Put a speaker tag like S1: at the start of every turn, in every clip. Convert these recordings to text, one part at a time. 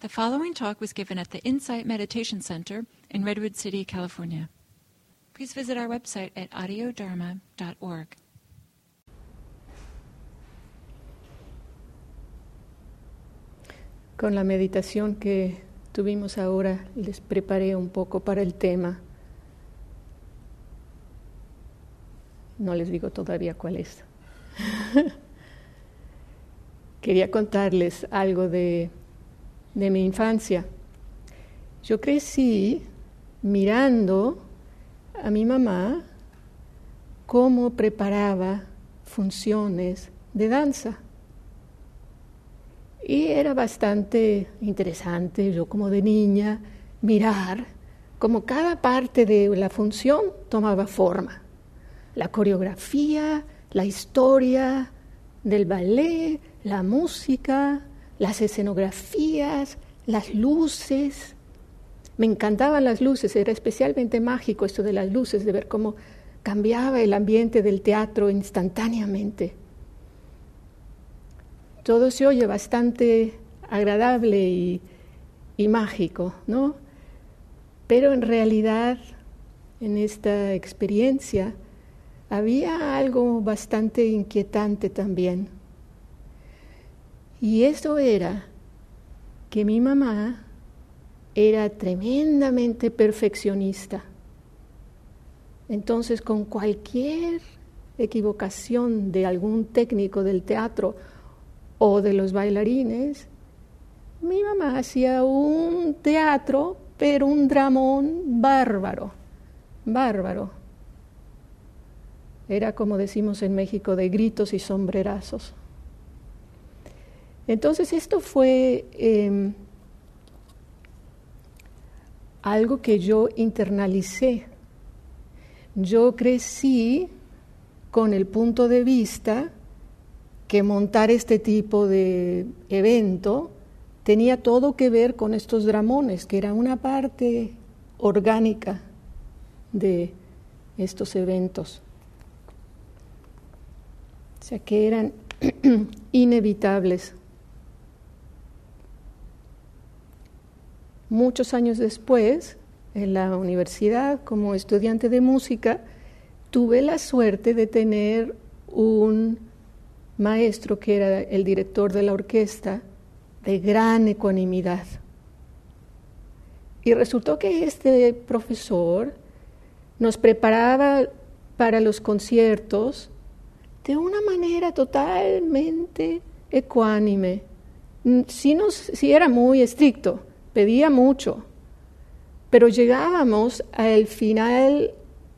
S1: The following talk was given at the Insight Meditation Center in Redwood City, California. Please visit our website at audiodharma.org.
S2: Con la meditación que tuvimos ahora, les preparé un poco para el tema. No les digo todavía cuál es. Quería contarles algo de, de mi infancia. Yo crecí mirando a mi mamá cómo preparaba funciones de danza. Y era bastante interesante, yo como de niña, mirar cómo cada parte de la función tomaba forma. La coreografía, la historia del ballet, la música, las escenografías, las luces. Me encantaban las luces, era especialmente mágico esto de las luces, de ver cómo cambiaba el ambiente del teatro instantáneamente. Todo se oye bastante agradable y, y mágico, ¿no? Pero en realidad, en esta experiencia, había algo bastante inquietante también. Y eso era que mi mamá era tremendamente perfeccionista. Entonces, con cualquier equivocación de algún técnico del teatro o de los bailarines, mi mamá hacía un teatro, pero un dramón bárbaro, bárbaro. Era como decimos en México, de gritos y sombrerazos. Entonces esto fue em, algo que yo internalicé. Yo crecí con el punto de vista que montar este tipo de evento tenía todo que ver con estos dramones, que era una parte orgánica de estos eventos. O sea, que eran inevitables. Muchos años después, en la universidad, como estudiante de música, tuve la suerte de tener un maestro que era el director de la orquesta de gran ecuanimidad. Y resultó que este profesor nos preparaba para los conciertos de una manera totalmente ecuánime. Si, si era muy estricto, pedía mucho, pero llegábamos al final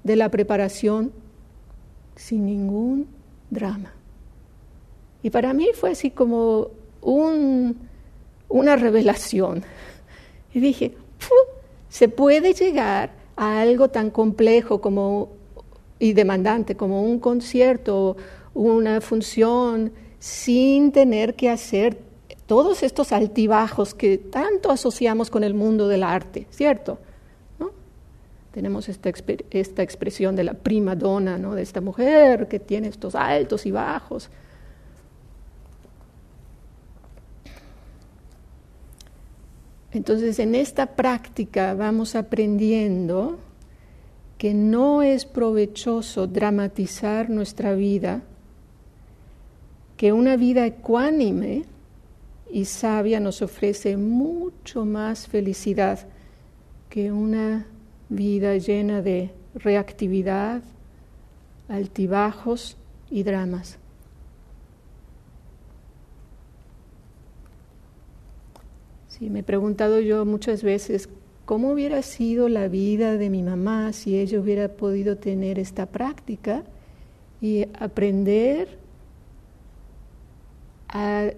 S2: de la preparación sin ningún drama. Y para mí fue así como un, una revelación. Y dije, se puede llegar a algo tan complejo como, y demandante como un concierto, una función, sin tener que hacer todos estos altibajos que tanto asociamos con el mundo del arte, ¿cierto? ¿No? Tenemos esta, esta, expresión de la prima donna, ¿no? de esta mujer que tiene estos altos y bajos. Entonces, en esta práctica vamos aprendiendo que no es provechoso dramatizar nuestra vida, que una vida ecuánime y sabia nos ofrece mucho más felicidad que una vida llena de reactividad, altibajos y dramas. Sí, me he preguntado yo muchas veces cómo hubiera sido la vida de mi mamá si ella hubiera podido tener esta práctica y aprender a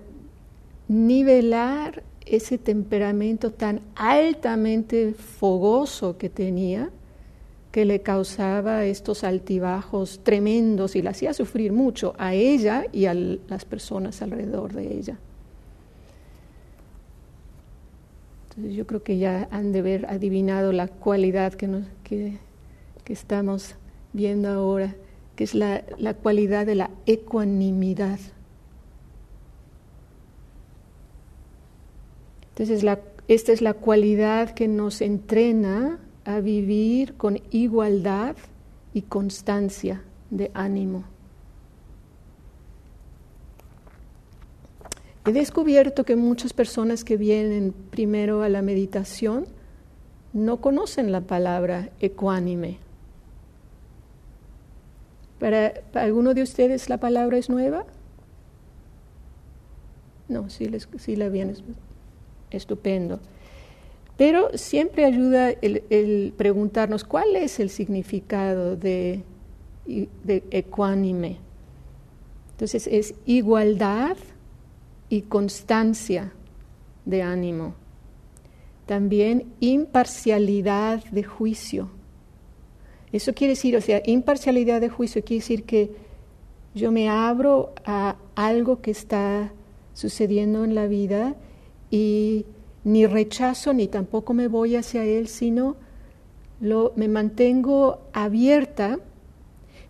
S2: nivelar ese temperamento tan altamente fogoso que tenía, que le causaba estos altibajos tremendos y la hacía sufrir mucho a ella y a las personas alrededor de ella. Entonces yo creo que ya han de haber adivinado la cualidad que, nos, que, estamos viendo ahora, que es la, la cualidad de la ecuanimidad. Entonces, esta es la cualidad que nos entrena a vivir con igualdad y constancia de ánimo. He descubierto que muchas personas que vienen primero a la meditación no conocen la palabra ecuánime. ¿Para, alguno de ustedes la palabra es nueva? No, sí, les, sí la viene estupendo. Pero siempre ayuda el, preguntarnos cuál es el significado de, de ecuánime. Entonces es igualdad y constancia de ánimo. También imparcialidad de juicio. Eso quiere decir, o sea, imparcialidad de juicio quiere decir que yo me abro a algo que está sucediendo en la vida y ni rechazo ni tampoco me voy hacia él, sino lo, me mantengo abierta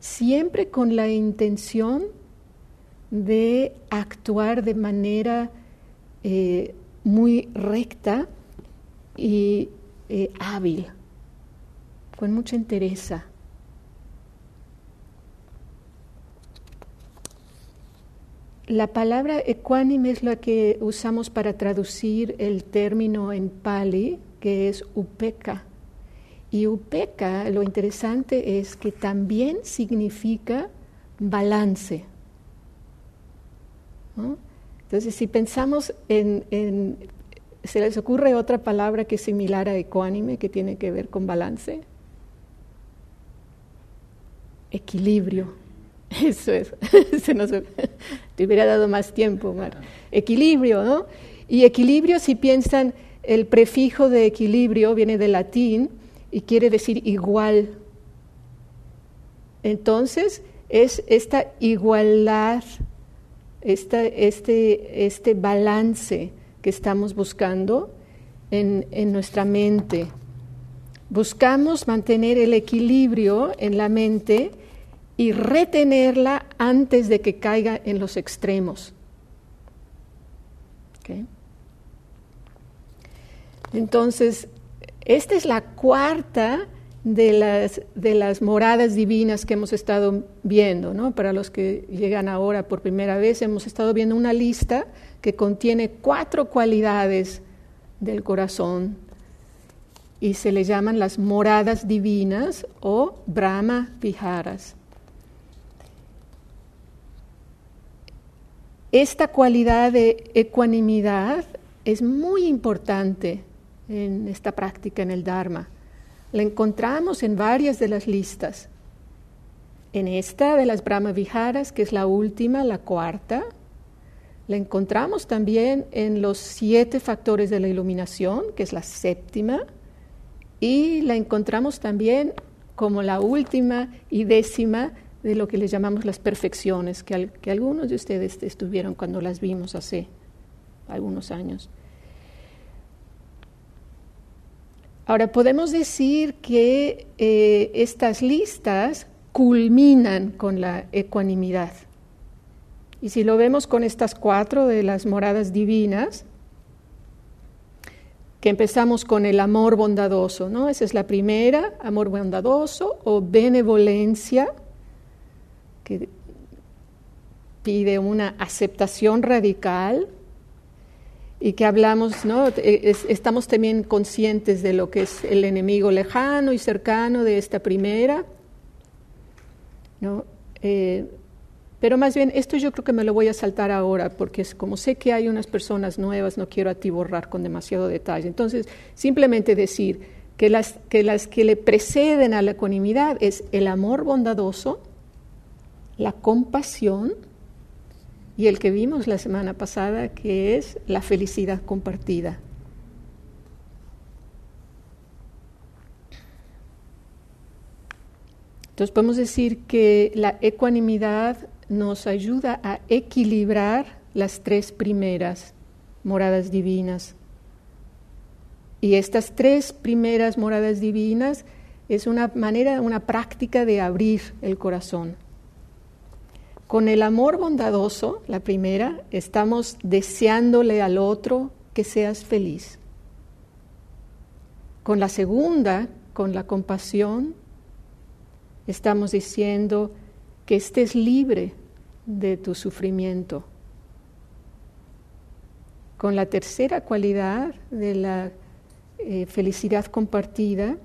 S2: siempre con la intención de actuar de manera eh, muy recta y eh, hábil, con mucha entereza. La palabra ecuánime es la que usamos para traducir el término en pali, que es upeka. Y upeka, lo interesante es que también significa balance. Entonces, si pensamos en, ¿Se les ocurre otra palabra que es similar a ecuánime, que tiene que ver con balance? Equilibrio. Eso es. Se nos, te hubiera dado más tiempo, Mar. Equilibrio, ¿no? Y equilibrio, si piensan, el prefijo de equilibrio viene del latín y quiere decir igual. Entonces, es esta igualdad, este, este balance que estamos buscando en, en nuestra mente. Buscamos mantener el equilibrio en la mente y retenerla antes de que caiga en los extremos. Entonces, esta es la cuarta de las, de las moradas divinas que hemos estado viendo. ¿no? Para los que llegan ahora por primera vez, hemos estado viendo una lista que contiene cuatro cualidades del corazón y se le llaman las moradas divinas o Brahma Viharas. Esta cualidad de ecuanimidad es muy importante en esta práctica en el Dharma. La encontramos en varias de las listas. En esta de las Brahma Viharas, que es la última, la cuarta, la encontramos también en los siete factores de la iluminación, que es la séptima, y la encontramos también como la última y décima de lo que le llamamos las perfecciones, que, que algunos de ustedes estuvieron cuando las vimos hace algunos años. Ahora, podemos decir que eh, estas listas culminan con la ecuanimidad. Y si lo vemos con estas cuatro de las moradas divinas, que empezamos con el amor bondadoso, ¿no? Esa es la primera, amor bondadoso o benevolencia, que pide una aceptación radical y que hablamos, ¿no? estamos también conscientes de lo que es el enemigo lejano y cercano de esta primera, ¿no? Eh, pero más bien, esto yo creo que me lo voy a saltar ahora, porque es, como sé que hay unas personas nuevas, no quiero atiborrar con demasiado detalle. Entonces, simplemente decir que las que, las que le preceden a la ecuanimidad es el amor bondadoso, la compasión y el que vimos la semana pasada, que es la felicidad compartida. Entonces podemos decir que la ecuanimidad nos ayuda a equilibrar las tres primeras moradas divinas. Y estas tres primeras moradas divinas es una manera, una práctica de abrir el corazón. Con el amor bondadoso, la primera, estamos deseándole al otro que seas feliz. Con la segunda, con la compasión, estamos diciendo que estés libre de tu sufrimiento. Con la tercera cualidad de la eh, felicidad compartida,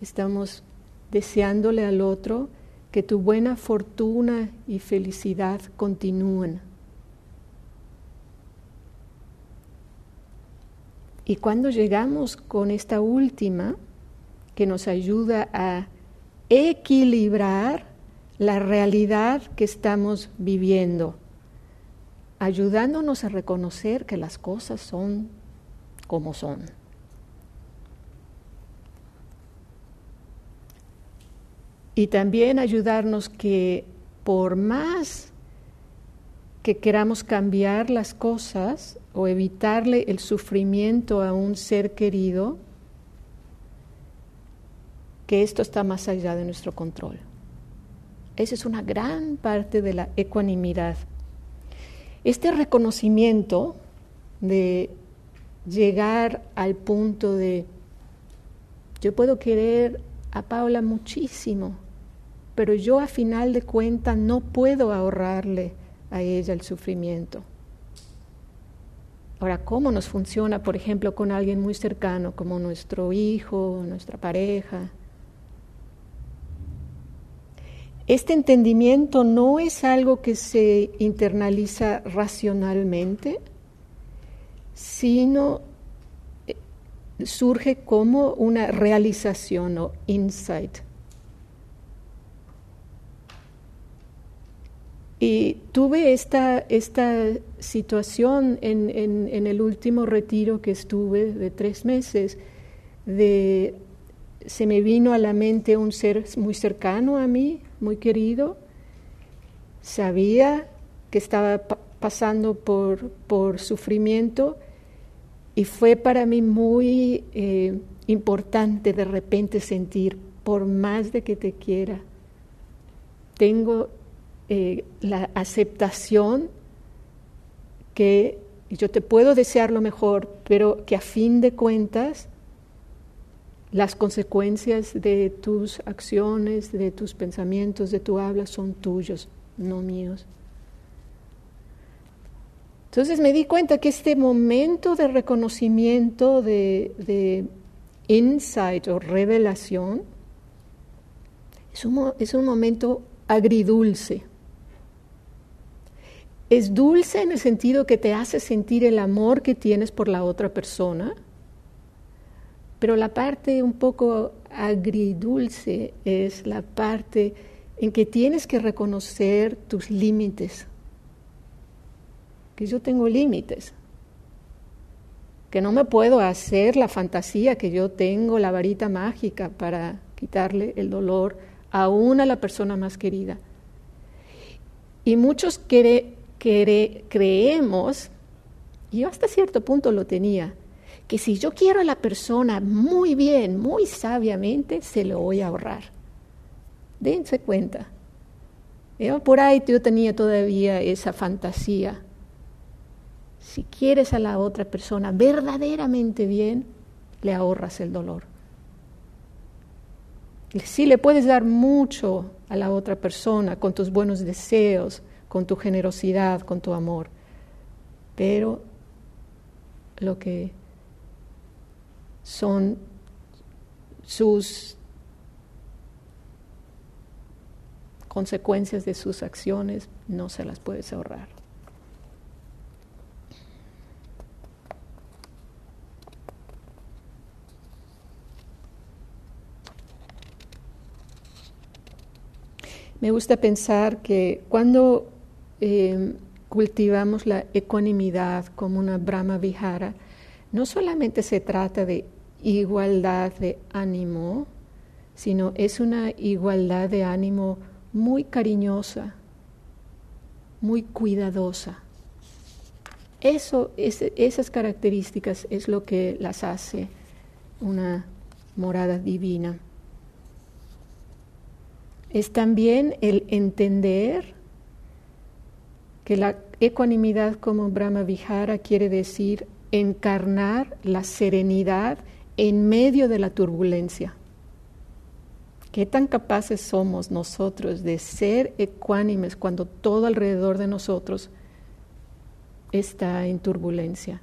S2: estamos deseándole al otro que tu buena fortuna y felicidad continúen. Y cuando llegamos con esta última, que nos ayuda a equilibrar la realidad que estamos viviendo, ayudándonos a reconocer que las cosas son como son. Y también ayudarnos que por más que queramos cambiar las cosas o evitarle el sufrimiento a un ser querido, que esto está más allá de nuestro control. Esa es una gran parte de la ecuanimidad. Este reconocimiento de llegar al punto de, yo puedo querer a Paula muchísimo, pero yo a final de cuentas no puedo ahorrarle a ella el sufrimiento. Ahora, ¿cómo nos funciona, por ejemplo, con alguien muy cercano, como nuestro hijo, nuestra pareja? Este entendimiento no es algo que se internaliza racionalmente, sino eh, surge como una realización o insight. Y tuve esta, esta situación en, en, el último retiro que estuve de tres meses, de, se me vino a la mente un ser muy cercano a mí, muy querido, sabía que estaba pasando por, por, sufrimiento y fue para mí muy eh, importante de repente sentir, por más de que te quiera, tengo eh, la aceptación que yo te puedo desear lo mejor, pero que a fin de cuentas las consecuencias de tus acciones, de tus pensamientos, de tu habla son tuyos, no míos. Entonces me di cuenta que este momento de reconocimiento, de, de insight o revelación, es un, es un momento agridulce. Es dulce en el sentido que te hace sentir el amor que tienes por la otra persona, pero la parte un poco agridulce es la parte en que tienes que reconocer tus límites, que yo tengo límites, que no me puedo hacer la fantasía que yo tengo la varita mágica para quitarle el dolor aún a la persona más querida. Y muchos creemos, y yo hasta cierto punto lo tenía, que si yo quiero a la persona muy bien, muy sabiamente, se lo voy a ahorrar. Dense cuenta. Yo por ahí yo tenía todavía esa fantasía. Si quieres a la otra persona verdaderamente bien, le ahorras el dolor. Sí le puedes dar mucho a la otra persona con tus buenos deseos, con tu generosidad, con tu amor, pero lo que son sus consecuencias de sus acciones, no se las puedes ahorrar. Me gusta pensar que cuando eh, cultivamos la ecuanimidad como una Brahma Vihara, no solamente se trata de igualdad de ánimo, sino es una igualdad de ánimo muy cariñosa, muy cuidadosa. Eso, esas características es lo que las hace una morada divina. Es también el entender que la ecuanimidad como Brahma Vihara quiere decir encarnar la serenidad en medio de la turbulencia. ¿Qué tan capaces somos nosotros de ser ecuánimes cuando todo alrededor de nosotros está en turbulencia?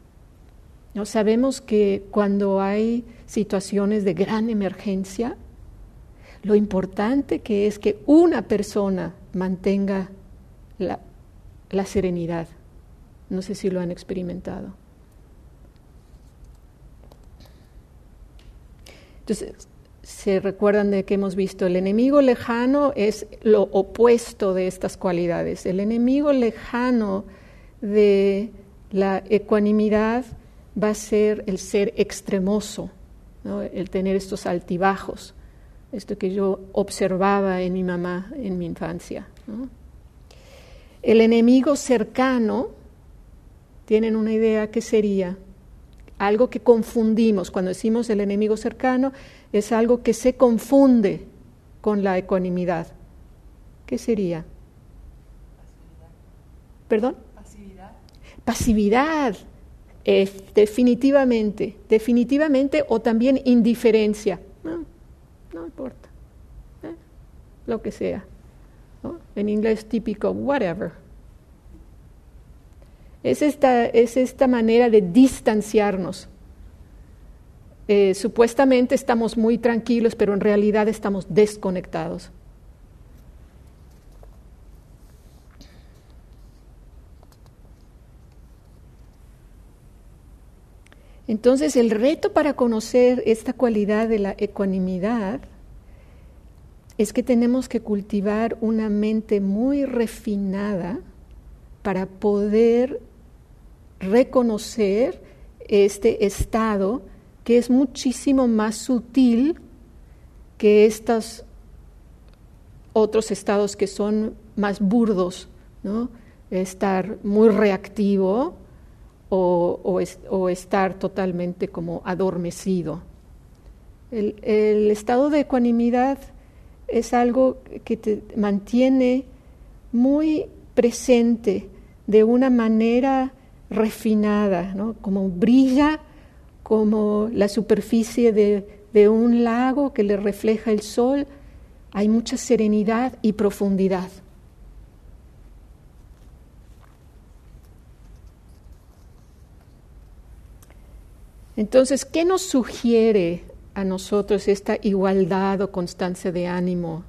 S2: ¿No? Sabemos que cuando hay situaciones de gran emergencia, lo importante que es que una persona mantenga la, la serenidad. No sé si lo han experimentado. Entonces, se recuerdan de que hemos visto, el enemigo lejano es lo opuesto de estas cualidades. El enemigo lejano de la ecuanimidad va a ser el ser extremoso, el tener estos altibajos, esto que yo observaba en mi mamá en mi infancia. El enemigo cercano, tienen una idea que sería algo que confundimos cuando decimos el enemigo cercano, es algo que se confunde con la ecuanimidad. ¿Qué sería? ¿Perdón? Pasividad. Pasividad, definitivamente, definitivamente, o también indiferencia. No, no importa, ¿eh? lo que sea. En inglés típico, whatever. Es esta, es esta manera de distanciarnos eh, supuestamente estamos muy tranquilos, pero en realidad estamos desconectados. Entonces el reto para conocer esta cualidad de la ecuanimidad es que tenemos que cultivar una mente muy refinada para poder reconocer este estado que es muchísimo más sutil que estos otros estados que son más burdos, ¿no? estar muy reactivo o, estar totalmente como adormecido. El, el, estado de ecuanimidad es algo que te mantiene muy presente de una manera refinada, como brilla como la superficie de, un lago que le refleja el sol, hay mucha serenidad y profundidad. Entonces, ¿qué nos sugiere a nosotros esta igualdad o constancia de ánimo?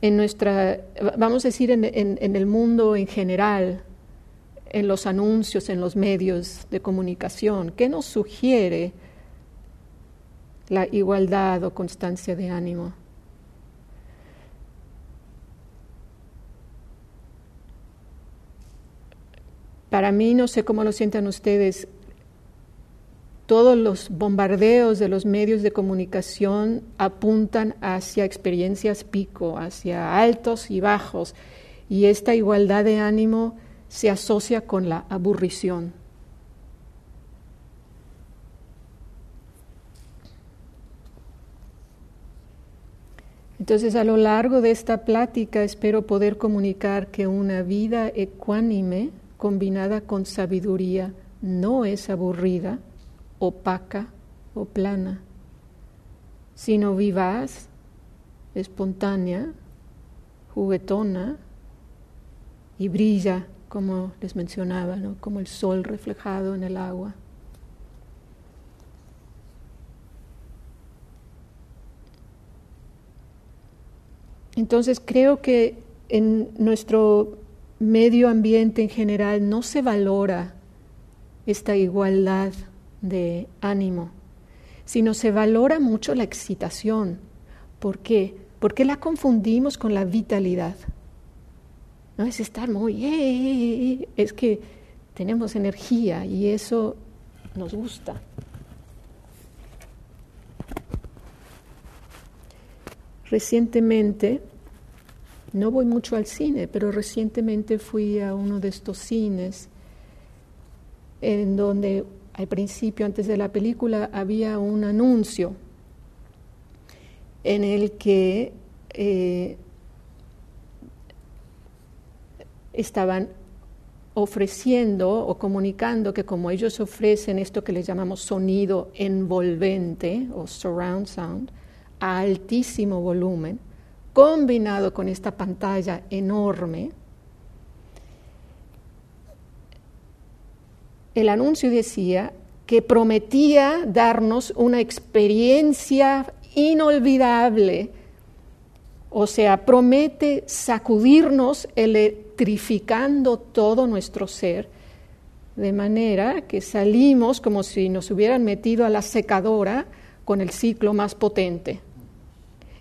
S2: En nuestra, vamos a decir, en el mundo en general, en los anuncios, en los medios de comunicación? ¿Qué nos sugiere la igualdad o constancia de ánimo? Para mí, no sé cómo lo sientan ustedes, todos los bombardeos de los medios de comunicación apuntan hacia experiencias pico, hacia altos y bajos, y esta igualdad de ánimo se asocia con la aburrición. Entonces, a lo largo de esta plática espero poder comunicar que una vida ecuánime combinada con sabiduría no es aburrida, opaca o plana, sino vivaz, espontánea, juguetona y brilla como les mencionaba, ¿no? como el sol reflejado en el agua. Entonces creo que en nuestro medio ambiente en general no se valora esta igualdad de ánimo, sino se valora mucho la excitación. ¿Por qué? Porque la confundimos con la vitalidad. No es estar muy, eh, eh, eh, es que tenemos energía y eso nos gusta. Recientemente, no voy mucho al cine, pero recientemente fui a uno de estos cines en donde al principio, antes de la película, había un anuncio en el que estaban ofreciendo o comunicando que como ellos ofrecen esto que le llamamos sonido envolvente o surround sound a altísimo volumen, combinado con esta pantalla enorme, el anuncio decía que prometía darnos una experiencia inolvidable, o sea, promete sacudirnos electrificando todo nuestro ser, de manera que salimos como si nos hubieran metido a la secadora con el ciclo más potente.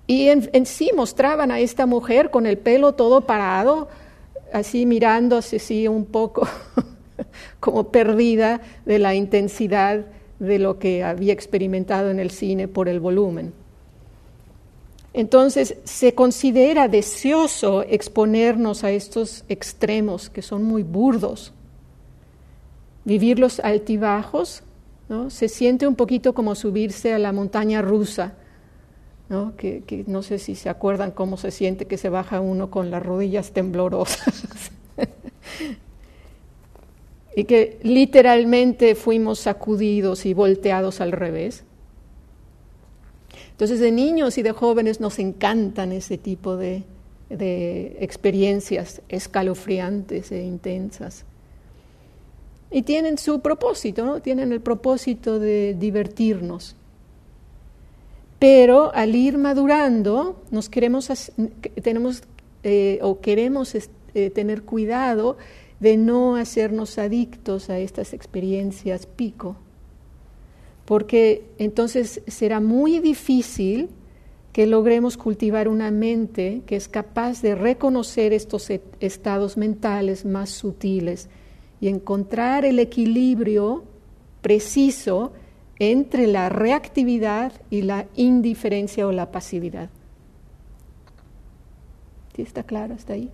S2: Y en, sí mostraban a esta mujer con el pelo todo parado, así mirándose así un poco como perdida de la intensidad de lo que había experimentado en el cine por el volumen. Entonces se considera deseoso exponernos a estos extremos que son muy burdos. Vivir los altibajos, ¿no? se siente un poquito como subirse a la montaña rusa, ¿no? Que, que no sé si se acuerdan cómo se siente que se baja uno con las rodillas temblorosas. y que literalmente fuimos sacudidos y volteados al revés. Entonces de niños y de jóvenes nos encantan ese tipo de, experiencias escalofriantes e intensas. Y tienen su propósito, ¿no? tienen el propósito de divertirnos. Pero al ir madurando, nos queremos, tenemos eh, o queremos eh, tener cuidado de no hacernos adictos a estas experiencias pico, porque entonces será muy difícil que logremos cultivar una mente que es capaz de reconocer estos e-, estados mentales más sutiles y encontrar el equilibrio preciso entre la reactividad y la indiferencia o la pasividad. ¿Sí está claro hasta ahí?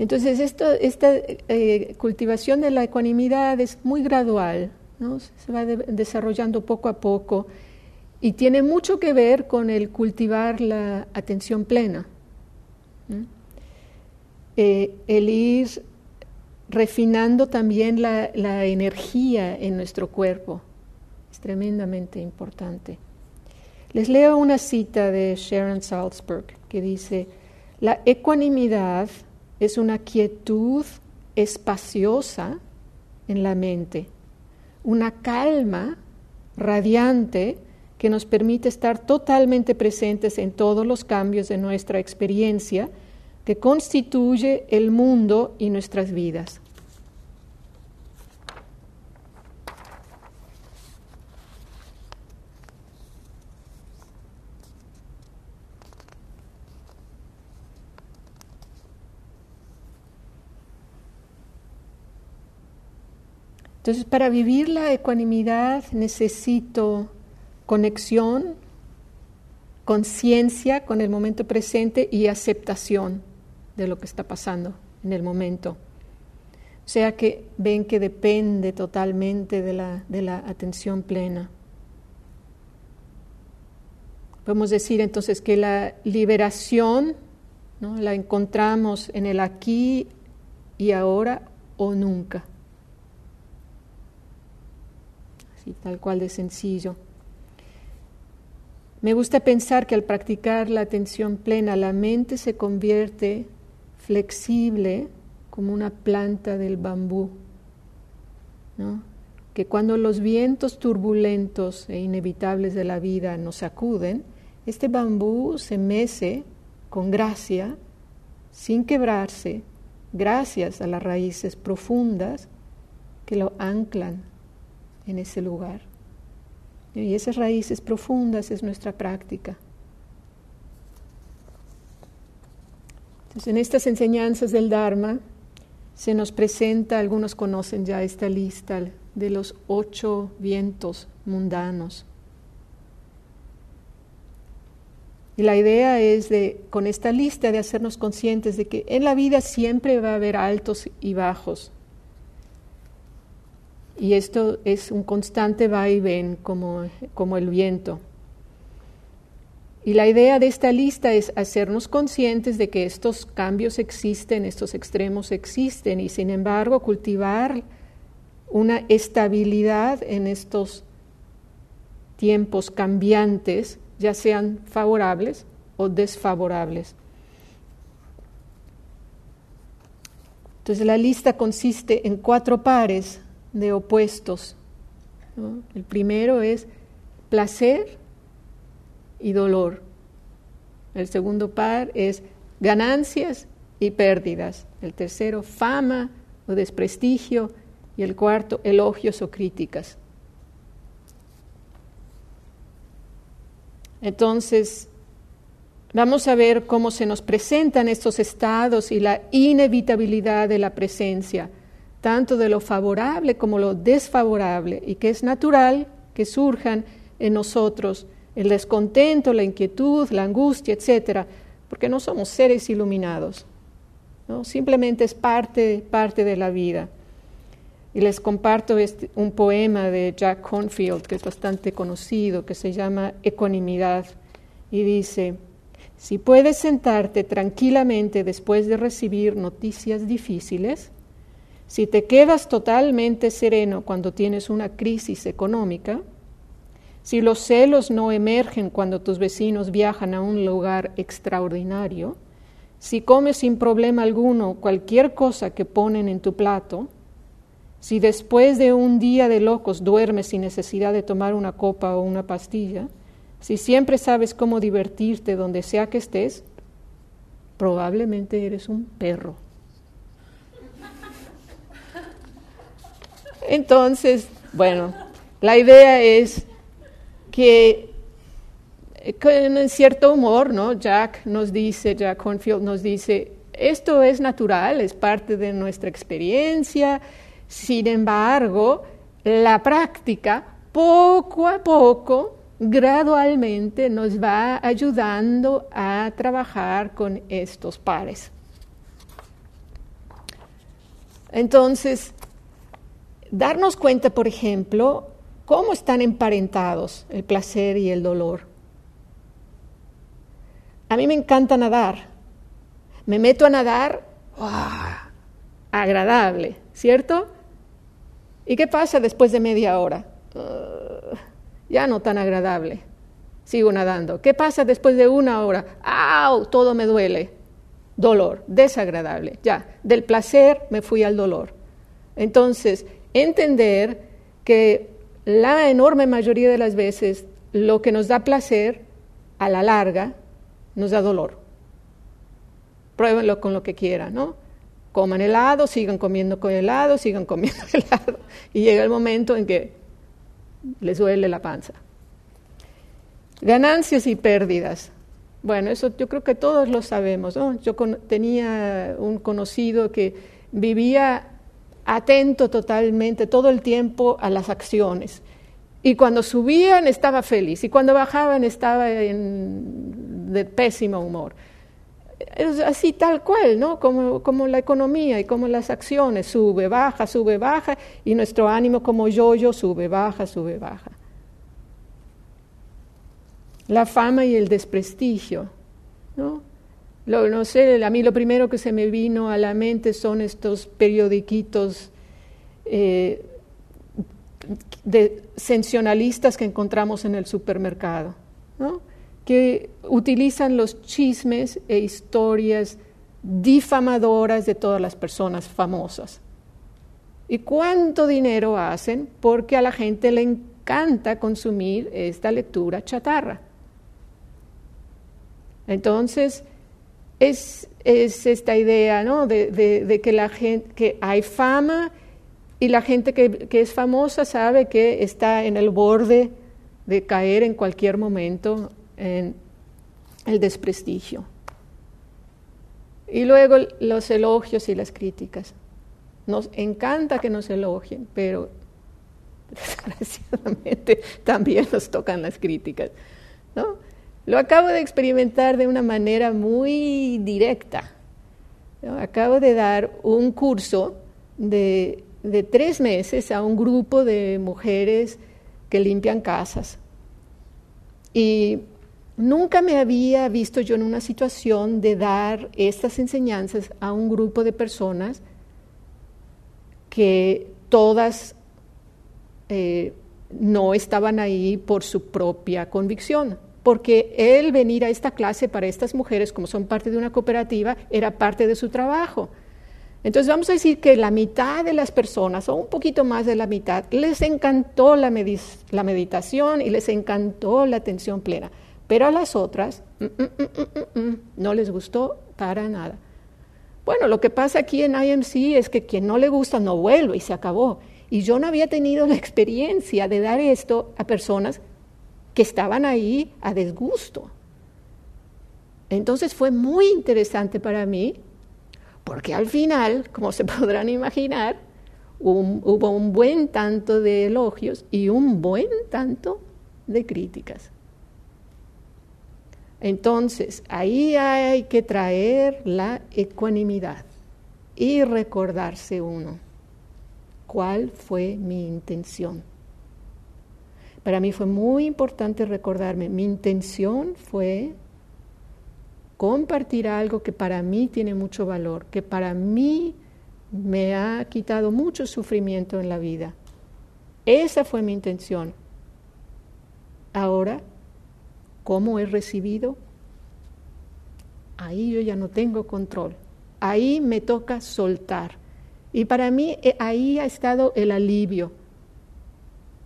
S2: Entonces, esta eh, cultivación de la ecuanimidad es muy gradual, se va desarrollando poco a poco y tiene mucho que ver con el cultivar la atención plena, eh, el ir refinando también la, la energía en nuestro cuerpo, es tremendamente importante. Les leo una cita de Sharon Salzberg que dice, la ecuanimidad es una quietud espaciosa en la mente, una calma radiante que nos permite estar totalmente presentes en todos los cambios de nuestra experiencia que constituye el mundo y nuestras vidas. Entonces, para vivir la ecuanimidad necesito conexión, conciencia con el momento presente y aceptación de lo que está pasando en el momento. O sea que ven que depende totalmente de la, de la atención plena. Podemos decir entonces que la liberación ¿no? la encontramos en el aquí y ahora o nunca. Tal cual de sencillo. Me gusta pensar que al practicar la atención plena, la mente se convierte flexible como una planta del bambú. Que cuando los vientos turbulentos e inevitables de la vida nos sacuden, este bambú se mece con gracia, sin quebrarse, gracias a las raíces profundas que lo anclan en ese lugar. Y esas raíces profundas es nuestra práctica. Entonces, en estas enseñanzas del Dharma se nos presenta, algunos conocen ya esta lista de los ocho vientos mundanos. Y la idea es de, con esta lista, de hacernos conscientes de que en la vida siempre va a haber altos y bajos, y esto es un constante va y ven como, como el viento. Y la idea de esta lista es hacernos conscientes de que estos cambios existen, estos extremos existen, y sin embargo cultivar una estabilidad en estos tiempos cambiantes, ya sean favorables o desfavorables. Entonces la lista consiste en cuatro pares de opuestos. El primero es placer y dolor. El segundo par es ganancias y pérdidas. El tercero, fama o desprestigio. Y el cuarto, elogios o críticas. Entonces, vamos a ver cómo se nos presentan estos estados y la inevitabilidad de la presencia, tanto de lo favorable como lo desfavorable, y que es natural que surjan en nosotros el descontento, la inquietud, la angustia, etcétera, porque no somos seres iluminados. ¿no? Simplemente es parte, parte de la vida. Y les comparto este, un poema de Jack Cornfield, que es bastante conocido, que se llama Ecuanimidad, y dice, si puedes sentarte tranquilamente después de recibir noticias difíciles, si te quedas totalmente sereno cuando tienes una crisis económica, si los celos no emergen cuando tus vecinos viajan a un lugar extraordinario, si comes sin problema alguno cualquier cosa que ponen en tu plato, si después de un día de locos duermes sin necesidad de tomar una copa o una pastilla, si siempre sabes cómo divertirte donde sea que estés, probablemente eres un perro. Entonces, bueno, la idea es que en cierto humor, ¿no? Jack nos dice, Jack Cornfield nos dice, esto es natural, es parte de nuestra experiencia, sin embargo, la práctica poco a poco, gradualmente, nos va ayudando a trabajar con estos pares. Entonces, darnos cuenta, por ejemplo, cómo están emparentados el placer y el dolor. A mí me encanta nadar. Me meto a nadar, agradable, ¿cierto? ¿Y qué pasa después de media hora? Uh, ya no tan agradable. Sigo nadando. ¿Qué pasa después de una hora? ¡Au! Todo me duele. Dolor, desagradable. Ya, del placer me fui al dolor. Entonces, entender que la enorme mayoría de las veces lo que nos da placer a la larga nos da dolor. Pruébenlo con lo que quieran, ¿no? Coman helado, sigan comiendo con helado, sigan comiendo helado. Y llega el momento en que les duele la panza. Ganancias y pérdidas. Bueno, eso yo creo que todos lo sabemos. ¿no? Yo tenía un conocido que vivía atento totalmente todo el tiempo a las acciones. Y cuando subían estaba feliz y cuando bajaban estaba en, de pésimo humor. Es así tal cual, ¿no? Como, como la economía y como las acciones, sube, baja, sube, baja, y nuestro ánimo como yo-yo sube, baja, sube, baja. La fama y el desprestigio, ¿no? No sé, a mí lo primero que se me vino a la mente son estos periodiquitos eh, de sensacionalistas que encontramos en el supermercado, que utilizan los chismes e historias difamadoras de todas las personas famosas. ¿Y cuánto dinero hacen? Porque a la gente le encanta consumir esta lectura chatarra. Entonces, es, esta idea ¿no? de, que, la gente, que hay fama y la gente que, es famosa sabe que está en el borde de caer en cualquier momento en el desprestigio. Y luego los elogios y las críticas. Nos encanta que nos elogien, pero desgraciadamente también nos tocan las críticas. ¿no? Lo acabo de experimentar de una manera muy directa. Acabo de dar un curso de, tres meses a un grupo de mujeres que limpian casas. Y Nunca me había visto yo en una situación de dar estas enseñanzas a un grupo de personas que todas eh, no estaban ahí por su propia convicción, porque el venir a esta clase para estas mujeres, como son parte de una cooperativa, era parte de su trabajo. Entonces vamos a decir que la mitad de las personas, o un poquito más de la mitad, les encantó la, meditación y les encantó la atención plena, pero a las otras mm, mm, mm, no les gustó para nada. Bueno, lo que pasa aquí en IMC es que quien no le gusta no vuelve y se acabó. Y yo no había tenido la experiencia de dar esto a personas que estaban ahí a desgusto. Entonces fue muy interesante para mí, porque al final, como se podrán imaginar, hubo un buen tanto de elogios y un buen tanto de críticas. Entonces, ahí hay que traer la ecuanimidad y recordarse uno cuál fue mi intención. Para mí fue muy importante recordarme, mi intención fue compartir algo que para mí tiene mucho valor, que para mí me ha quitado mucho sufrimiento en la vida. Esa fue mi intención. Ahora, ¿cómo he recibido? Ahí yo ya no tengo control. Ahí me toca soltar. Y para mí eh, ahí ha estado el alivio.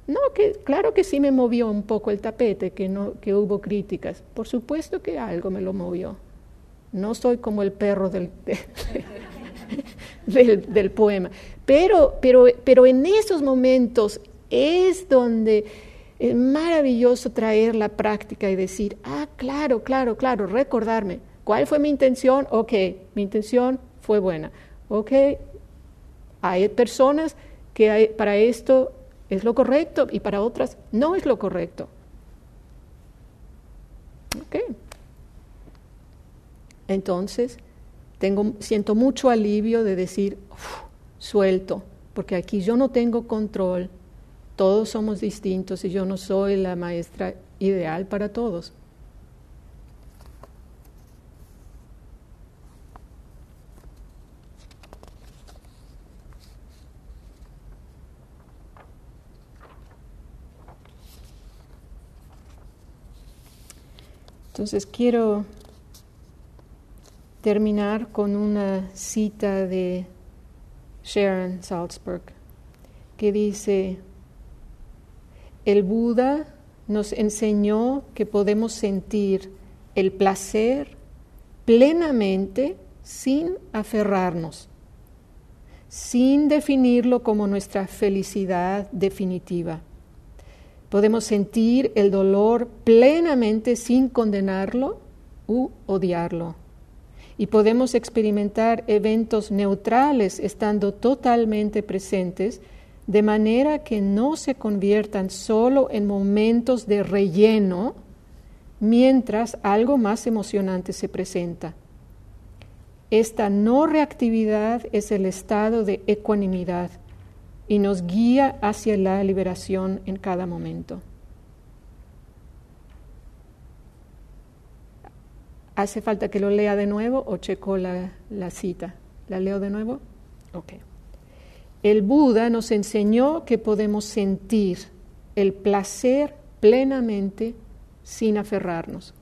S2: No, que claro que sí me movió un poco el tapete, que no, que hubo críticas. Por supuesto que algo me lo movió. No soy como el perro del, del, poema. Pero, pero, pero en esos momentos es donde es maravilloso traer la práctica y decir, ah, claro, claro, claro, recordarme. ¿Cuál fue mi intención? Ok, mi intención fue buena. Ok, hay personas que para esto es lo correcto y para otras no es lo correcto. Entonces, tengo, siento mucho alivio de decir, suelto, porque aquí yo no tengo control, todos somos distintos y yo no soy la maestra ideal para todos. Entonces quiero terminar con una cita de Sharon Salzberg que dice, el Buda nos enseñó que podemos sentir el placer plenamente sin aferrarnos, sin definirlo como nuestra felicidad definitiva. Podemos sentir el dolor plenamente sin condenarlo u odiarlo. Y podemos experimentar eventos neutrales estando totalmente presentes, de manera que no se conviertan solo en momentos de relleno mientras algo más emocionante se presenta. Esta no reactividad es el estado de ecuanimidad y nos guía hacia la liberación en cada momento. ¿Hace falta que lo lea de nuevo o checo la, la cita? ¿La leo de nuevo? Ok. El Buda nos enseñó que podemos sentir el placer plenamente sin aferrarnos,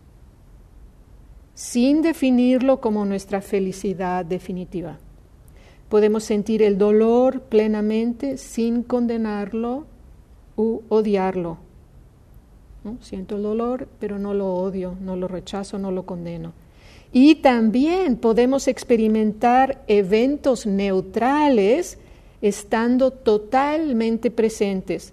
S2: sin definirlo como nuestra felicidad definitiva. Podemos sentir el dolor plenamente sin condenarlo u odiarlo. Siento el dolor, pero no lo odio, no lo rechazo, no lo condeno. Y también podemos experimentar eventos neutrales estando totalmente presentes,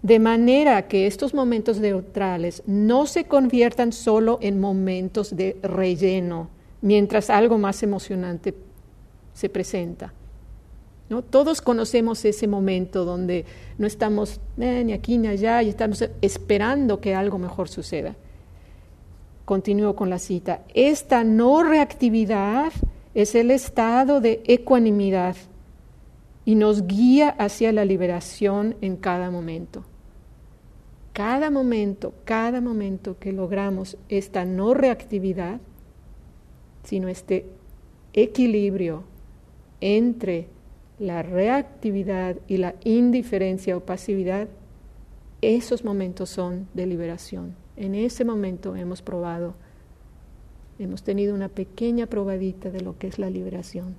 S2: de manera que estos momentos neutrales no se conviertan solo en momentos de relleno, mientras algo más emocionante se presenta. ¿no? Todos conocemos ese momento donde no estamos eh, ni aquí ni allá y estamos esperando que algo mejor suceda. Continúo con la cita. Esta no reactividad es el estado de ecuanimidad y nos guía hacia la liberación en cada momento. cada momento, cada momento que logramos esta no reactividad, sino este equilibrio entre la reactividad y la indiferencia o pasividad, esos momentos son de liberación. En ese momento hemos probado, hemos tenido una pequeña probadita de lo que es la liberación.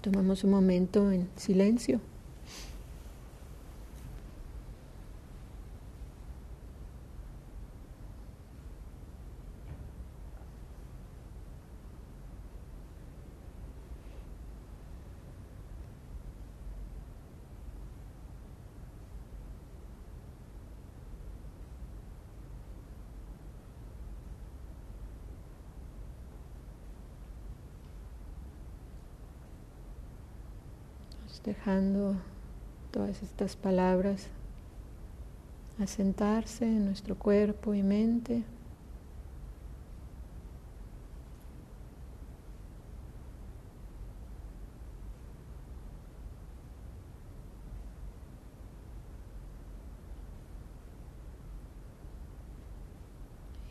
S2: Tomamos un momento en silencio. Dejando todas estas palabras asentarse en nuestro cuerpo y mente.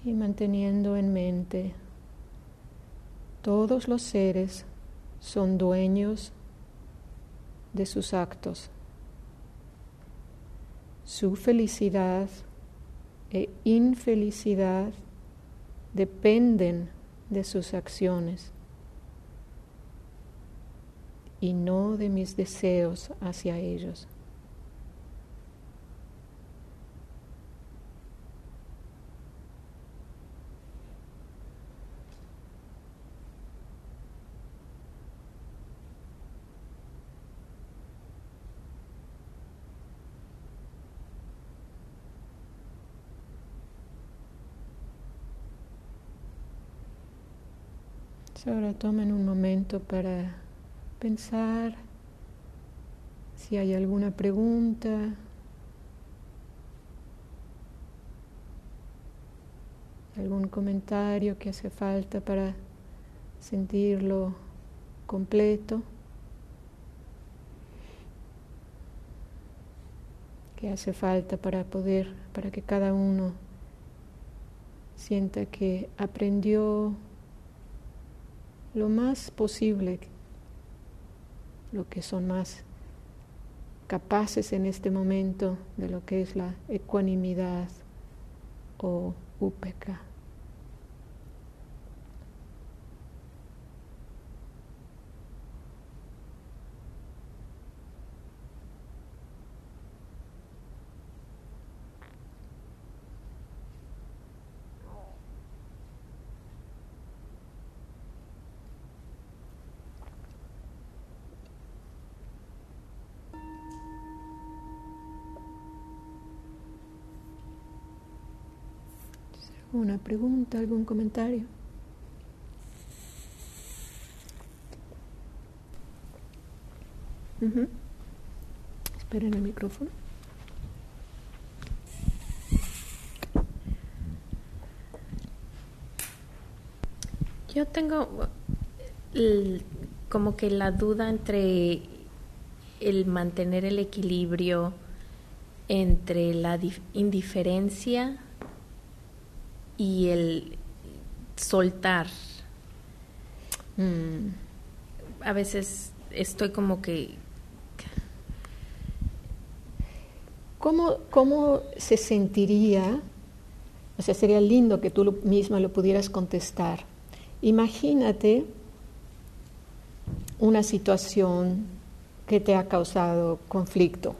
S2: Y manteniendo en mente, todos los seres son dueños de sus actos. Su felicidad e infelicidad dependen de sus acciones y no de mis deseos hacia ellos. Ahora tomen un momento para pensar si hay alguna pregunta. algún comentario que hace falta para sentirlo completo, que hace falta para poder, para que cada uno sienta que aprendió lo más posible, lo que son más capaces en este momento de lo que es la ecuanimidad o upeka. ¿Una pregunta, algún comentario? Esperen el micrófono.
S3: Yo tengo como que la duda entre el mantener el equilibrio entre la indiferencia y el soltar. Mm. A veces estoy como que...
S2: ¿Cómo, ¿Cómo se sentiría? O sea, sería lindo que tú misma lo pudieras contestar. Imagínate una situación que te ha causado conflicto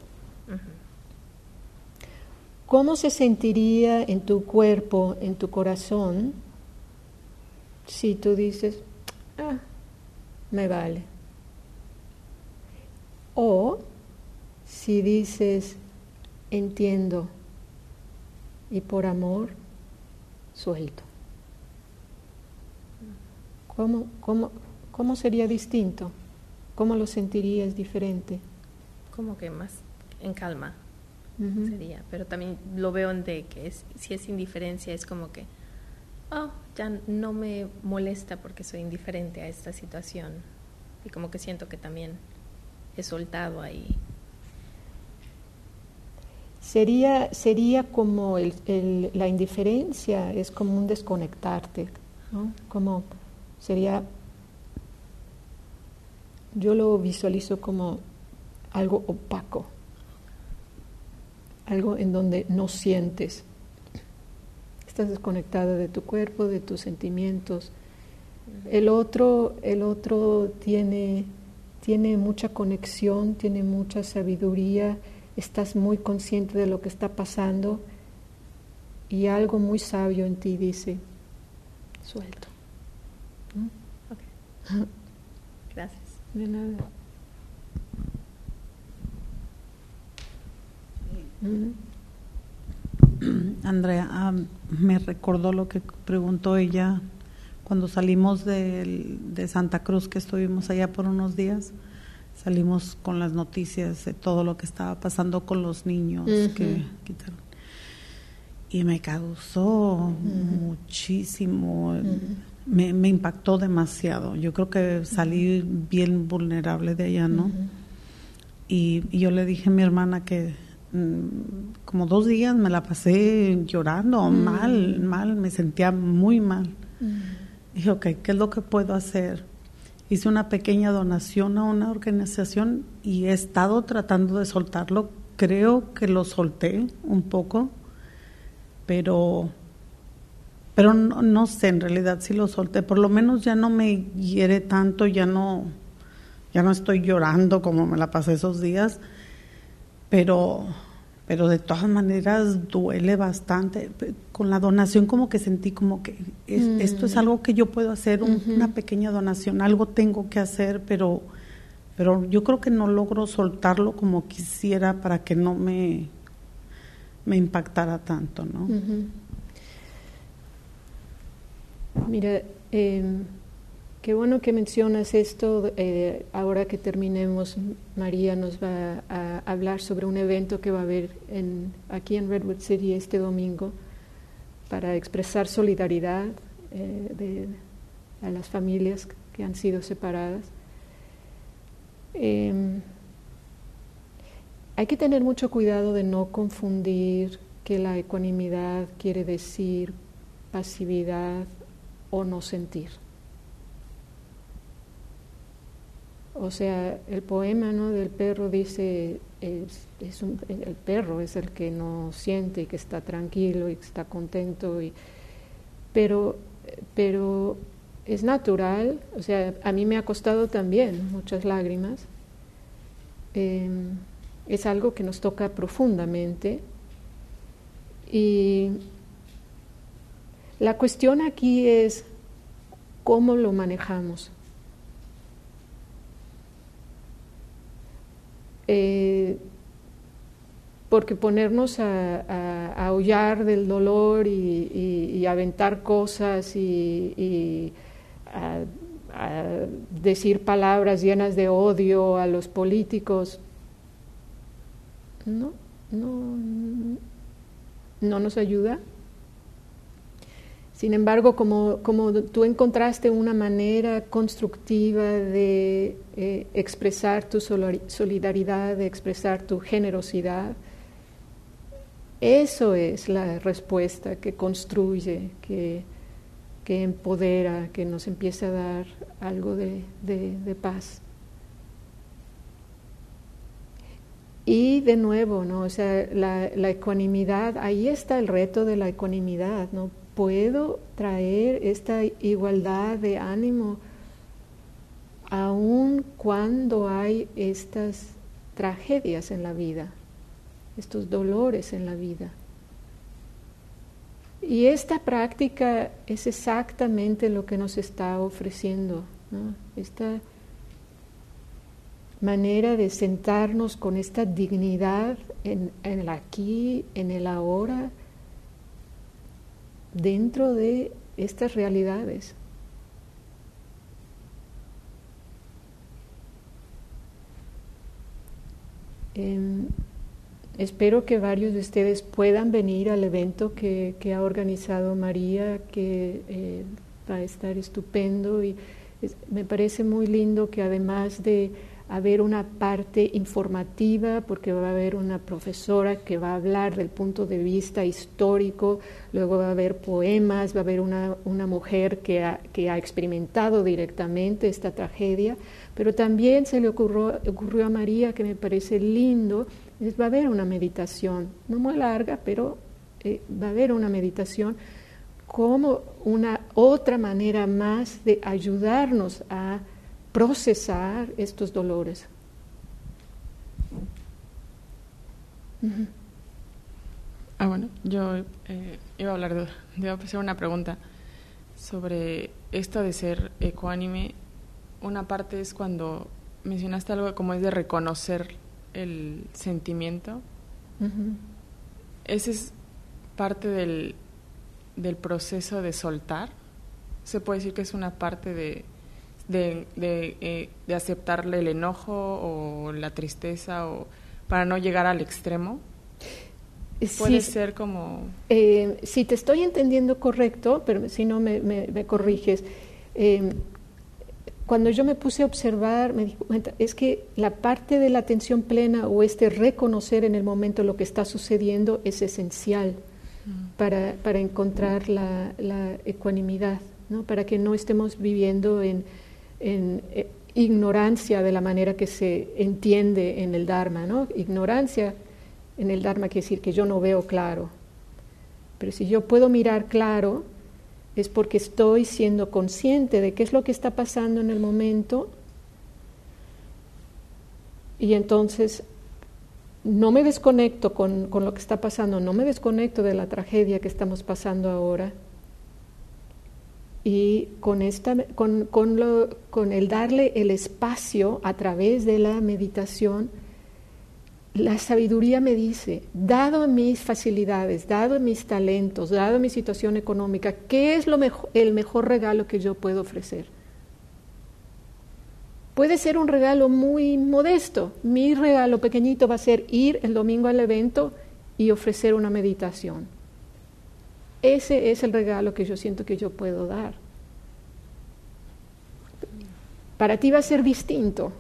S2: ¿Cómo se sentiría en tu cuerpo, en tu corazón, si tú dices, ah, me vale? O si dices, entiendo y por amor suelto. ¿Cómo, cómo, cómo sería distinto? ¿Cómo lo sentirías diferente?
S3: Como que más en calma sería. Pero también lo veo en de que es, si es indiferencia es como que, oh, ya no me molesta porque soy indiferente a esta situación. Y como que siento que también he soltado ahí.
S2: sería, sería como el, la indiferencia, es como un desconectarte, ¿no? Como sería, yo lo visualizo como algo opaco, algo en donde no sientes. Estás desconectada de tu cuerpo, de tus sentimientos. El otro, el otro tiene, tiene mucha conexión, tiene mucha sabiduría, estás muy consciente de lo que está pasando y algo muy sabio en ti dice, suelto.
S3: ¿Mm? Gracias.
S2: De nada.
S4: Andrea, me recordó lo que preguntó ella cuando salimos de, de, Santa Cruz, que estuvimos allá por unos días. Salimos con las noticias de todo lo que estaba pasando con los niños que quitaron. Y me causó muchísimo, me, me, impactó demasiado. Yo creo que salí bien vulnerable de allá, ¿no? y yo le dije a mi hermana que como dos días me la pasé llorando, mm. mal, mal, me sentía muy mal. Mm. Dije, ok, ¿qué es lo que puedo hacer? Hice una pequeña donación a una organización y he estado tratando de soltarlo. Creo que lo solté un poco, pero, pero no, no sé en realidad si lo solté. Por lo menos ya no me hiere tanto, ya no, ya no estoy llorando como me la pasé esos días pero, pero de todas maneras duele bastante. Con la donación como que sentí como que esto es mm. algo que yo puedo hacer, una pequeña donación, algo tengo que hacer, pero, pero yo creo que no logro soltarlo como quisiera para que no me, me impactara tanto, ¿no?
S2: Mira, eh, Qué bueno que mencionas esto. Eh, ahora que terminemos, María nos va a hablar sobre un evento que va a haber aquí en Redwood City este domingo para expresar solidaridad eh, a las familias que han sido separadas. Em, hay que tener mucho cuidado de no confundir que la ecuanimidad quiere decir pasividad o no sentir. O sea, el poema ¿no? del perro dice, es, el perro es el que no siente y que está tranquilo y que está contento, y, pero, pero es natural, o sea, a mí me ha costado también muchas lágrimas, em, es algo que nos toca profundamente y la cuestión aquí es cómo lo manejamos. Eh, porque ponernos a, aullar del dolor y, aventar cosas y, a, decir palabras llenas de odio a los políticos, no, no, no nos ayuda. Sin embargo, como, como tú encontraste una manera constructiva de eh, expresar tu solidaridad, de expresar tu generosidad, eso es la respuesta que construye, que, que empodera, que nos empieza a dar algo de, de, paz. Y de nuevo, ¿no? O sea, la, la, ecuanimidad, ahí está el reto de la ecuanimidad, ¿no? Puedo traer esta igualdad de ánimo aun cuando hay estas tragedias en la vida, estos dolores en la vida. Y esta práctica es exactamente lo que nos está ofreciendo, esta manera de sentarnos con esta dignidad en, en el aquí, en el ahora, dentro de estas realidades. Em, espero que varios de ustedes puedan venir al evento que, ha organizado María, que eh, va a estar estupendo y me parece muy lindo que además de haber una parte informativa porque va a haber una profesora que va a hablar del punto de vista histórico, luego va a haber poemas, va a haber una, una mujer que ha, que ha, experimentado directamente esta tragedia, pero también se le ocurrió, ocurrió a María, que me parece lindo, es, va a haber una meditación, no muy larga, pero eh, va a haber una meditación como una otra manera más de ayudarnos a procesar estos dolores.
S5: Ah, bueno, yo eh, iba a hablar de, iba a hacer una pregunta sobre esto de ser ecuánime. Una parte es cuando mencionaste algo como es de reconocer el sentimiento. Ese es parte del, del proceso de soltar. Se puede decir que es una parte de, de, de, eh, de, aceptarle el enojo o la tristeza o para no llegar al extremo? Puede ser como...
S2: Eh, si te estoy entendiendo correcto, pero si no me, me, corriges, eh, cuando yo me puse a observar, me di cuenta, es que la parte de la atención plena o este reconocer en el momento lo que está sucediendo es esencial mm. para, para, encontrar la, la ecuanimidad, ¿no? para que no estemos viviendo en en eh, ignorancia de la manera que se entiende en el Dharma. ¿no? Ignorancia en el Dharma quiere decir que yo no veo claro. Pero si yo puedo mirar claro, es porque estoy siendo consciente de qué es lo que está pasando en el momento y entonces no me desconecto con, con, lo que está pasando, no me desconecto de la tragedia que estamos pasando ahora, y con, esta, con, con, lo, con el darle el espacio a través de la meditación, la sabiduría me dice, dado mis facilidades, dado mis talentos, dado mi situación económica, ¿qué es lo mejor, el mejor regalo que yo puedo ofrecer? Puede ser un regalo muy modesto. Mi regalo pequeñito va a ser ir el domingo al evento y ofrecer una meditación ese es el regalo que yo siento que yo puedo dar. Para ti va a ser distinto,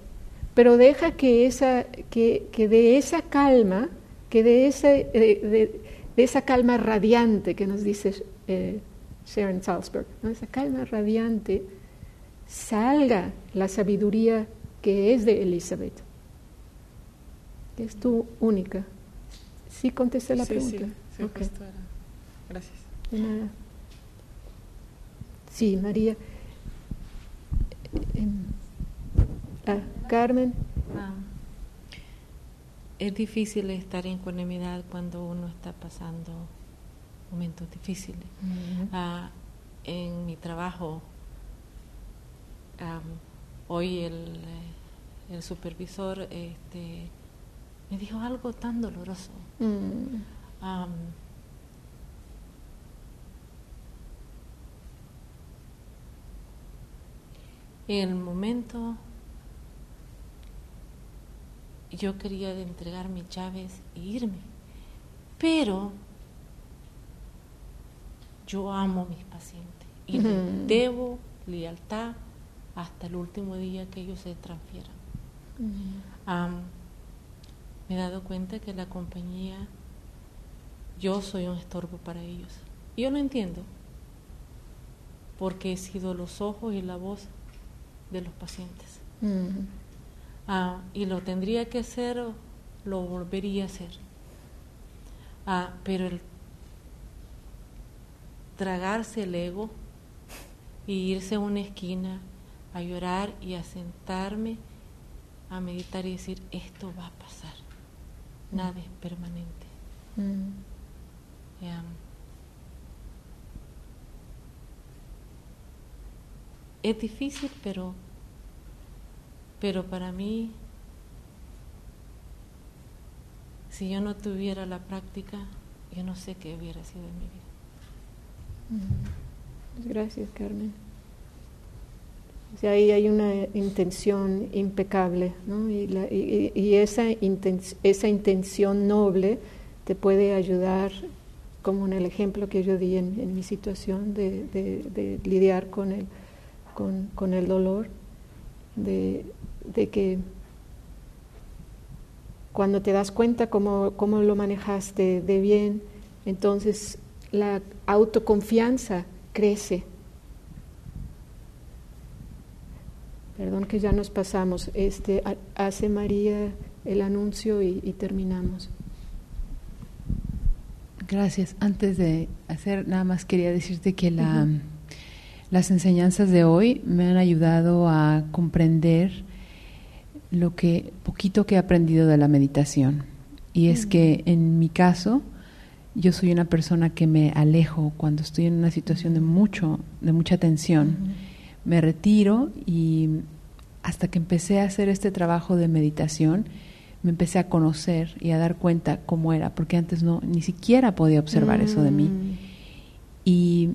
S2: pero deja que, esa, que, que de esa calma, que de, ese, de, de, esa calma radiante que nos dice eh, Sharon Salzberg, ¿no? esa calma radiante, salga la sabiduría que es de Elizabeth, que es tu única. ¿Sí contesté la pregunta?
S5: Sí, sí, okay. Gracias.
S2: De nada. Sí, María. Ah, Carmen. Ah,
S6: es difícil estar en ecuanimidad cuando uno está pasando momentos difíciles. Uh -huh. ah, en mi trabajo, hoy el, el, supervisor este, me dijo algo tan doloroso. Uh -huh. En el momento yo quería entregar mis llaves e irme, pero yo amo a mis pacientes y les debo lealtad hasta el último día que ellos se transfieran. um, me he dado cuenta que la compañía, yo soy un estorbo para ellos. Yo lo entiendo, porque he sido los ojos y la voz de los pacientes. Mm. Ah, y lo tendría que hacer, lo volvería a hacer. Ah, pero el tragarse el ego y irse a una esquina a llorar y a sentarme a meditar y decir, esto va a pasar, nada es permanente. Mm. Es difícil, pero, pero para mí, si yo no tuviera la práctica, yo no sé qué hubiera sido en mi
S2: vida. Mm. Gracias, Carmen. O sea, ahí hay una intención impecable, ¿no? Y, la, y, esa, esa intención noble te puede ayudar, como en el ejemplo que yo di en, mi situación, de, de lidiar con el con, con el dolor, de, de, que Cuando te das cuenta cómo, cómo lo manejaste de bien, entonces la autoconfianza crece. Perdón que ya nos pasamos. Este, hace María el anuncio y, terminamos.
S7: Gracias. Antes de hacer, nada más quería decirte que la, las enseñanzas de hoy me han ayudado a comprender lo que poquito que he aprendido de la meditación. Y es que en mi caso, yo soy una persona que me alejo cuando estoy en una situación de mucho, de mucha tensión me retiro y hasta que empecé a hacer este trabajo de meditación, me empecé a conocer y a dar cuenta cómo era, porque antes no ni siquiera podía observar eso de mí. Mm. Y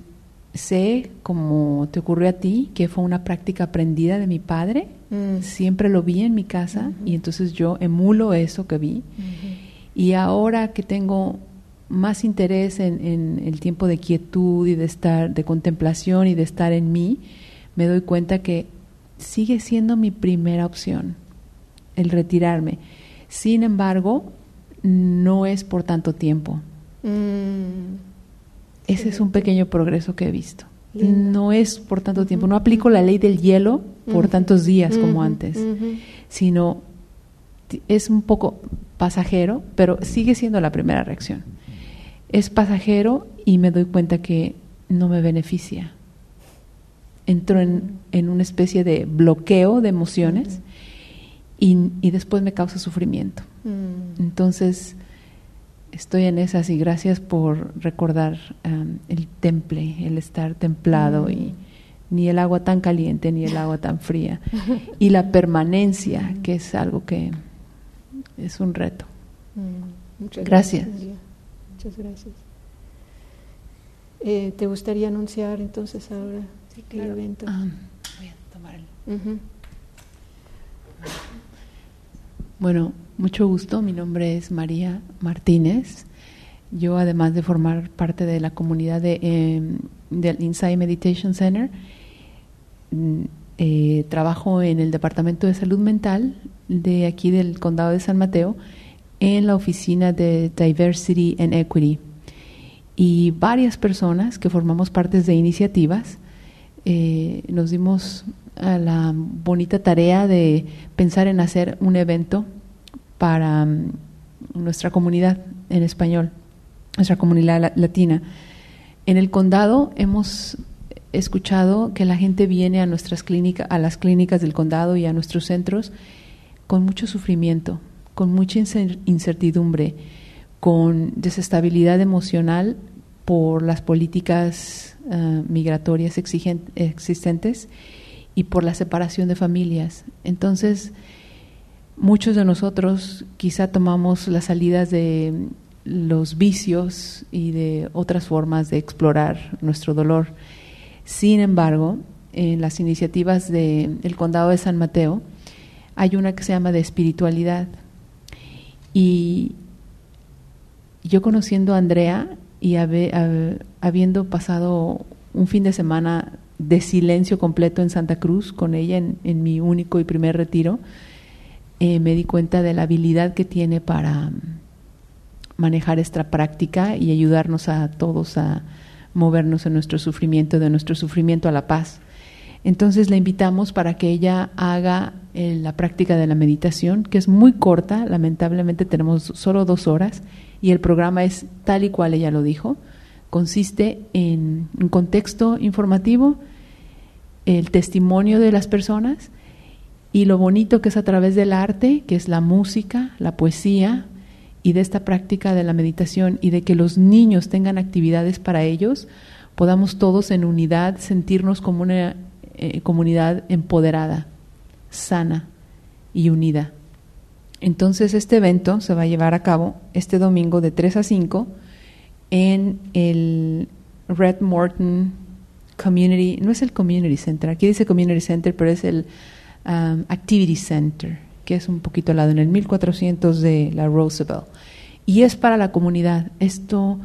S7: sé, como te ocurrió a ti, que fue una práctica aprendida de mi padre, mm. siempre lo vi en mi casa y entonces yo emulo eso que vi. Y ahora que tengo más interés en, en, el tiempo de quietud y de estar, de contemplación y de estar en mí, me doy cuenta que sigue siendo mi primera opción el retirarme. Sin embargo, no es por tanto tiempo. Mm. Ese es un pequeño progreso que he visto. No es por tanto tiempo. No aplico la ley del hielo por tantos días como antes, sino es un poco pasajero, pero sigue siendo la primera reacción. Es pasajero y me doy cuenta que no me beneficia entro en, en una especie de bloqueo de emociones y, y, después me causa sufrimiento. Mm. Entonces, estoy en esas y gracias por recordar um, el temple, el estar templado y mm. ni el agua tan caliente ni el agua tan fría y la permanencia, mm. que es algo que es un reto. Muchas gracias.
S2: Muchas gracias. Eh, ¿Te gustaría anunciar entonces ahora? evento. Ah, voy a tomar
S7: el... Bueno, mucho gusto. Mi nombre es María Martínez. Yo, además de formar parte de la comunidad de, em, del Inside Meditation Center, mm, eh, trabajo en el Departamento de Salud Mental de aquí del Condado de San Mateo en la oficina de Diversity and Equity. Y varias personas que formamos partes de iniciativas eh, nos dimos a la bonita tarea de pensar en hacer un evento para mm, nuestra comunidad en español, nuestra comunidad latina. En el condado hemos escuchado que la gente viene a nuestras clínicas, a las clínicas del condado y a nuestros centros con mucho sufrimiento, con mucha incertidumbre, con desestabilidad emocional por las políticas eh, migratorias existentes y por la separación de familias. Entonces, muchos de nosotros quizá tomamos las salidas de los vicios y de otras formas de explorar nuestro dolor. Sin embargo, en las iniciativas del condado de San Mateo hay una que se llama de espiritualidad. Y yo conociendo a Andrea, y habiendo pasado un fin de semana de silencio completo en Santa Cruz con ella en, mi único y primer retiro, eh, me di cuenta de la habilidad que tiene para manejar esta práctica y ayudarnos a todos a movernos en nuestro sufrimiento, de nuestro sufrimiento a la paz. Entonces la invitamos para que ella haga eh, la práctica de la meditación, que es muy corta, lamentablemente tenemos solo dos horas, y el programa es tal y cual ella lo dijo. Consiste en un contexto informativo, el testimonio de las personas y lo bonito que es a través del arte, que es la música, la poesía y de esta práctica de la meditación y de que los niños tengan actividades para ellos, podamos todos en unidad sentirnos como una eh, comunidad empoderada, sana y unida. Entonces este evento se va a llevar a cabo este domingo de 3 a 5 en el Red Morton Community, no es el Community Center, aquí dice Community Center, pero es el um, Activity Center, que es un poquito al lado, en el 1400 de la Roosevelt. Y es para la comunidad. Esto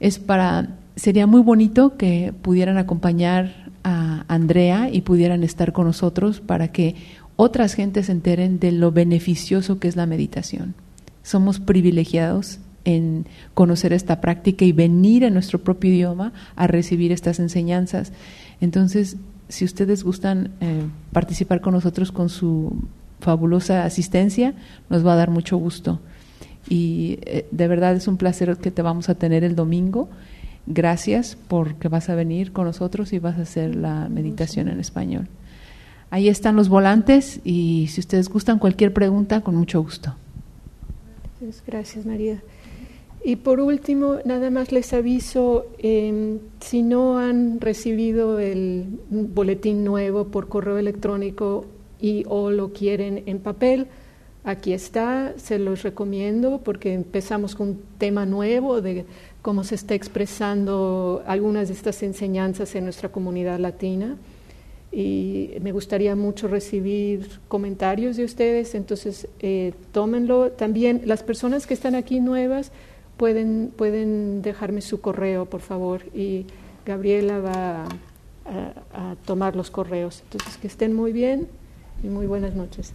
S7: es para, sería muy bonito que pudieran acompañar a Andrea y pudieran estar con nosotros para que otras gentes se enteren de lo beneficioso que es la meditación. somos privilegiados en conocer esta práctica y venir a nuestro propio idioma a recibir estas enseñanzas. Entonces, si ustedes gustan eh, participar con nosotros con su fabulosa asistencia, nos va a dar mucho gusto. Y eh, de verdad es un placer que te vamos a tener el domingo. Gracias porque vas a venir con nosotros y vas a hacer la meditación en español. Ahí están los volantes y si ustedes gustan cualquier pregunta, con mucho gusto.
S2: Gracias, María. Y por último, nada más les aviso, em, si no han recibido el boletín nuevo por correo electrónico y o lo quieren en papel, aquí está, se los recomiendo porque empezamos con un tema nuevo de cómo se está expresando algunas de estas enseñanzas en nuestra comunidad latina y me gustaría mucho recibir comentarios de ustedes, entonces eh, tómenlo. También las personas que están aquí nuevas, pueden, pueden dejarme su correo, por favor, y Gabriela va a, tomar los correos. Entonces, que estén muy bien y muy buenas noches.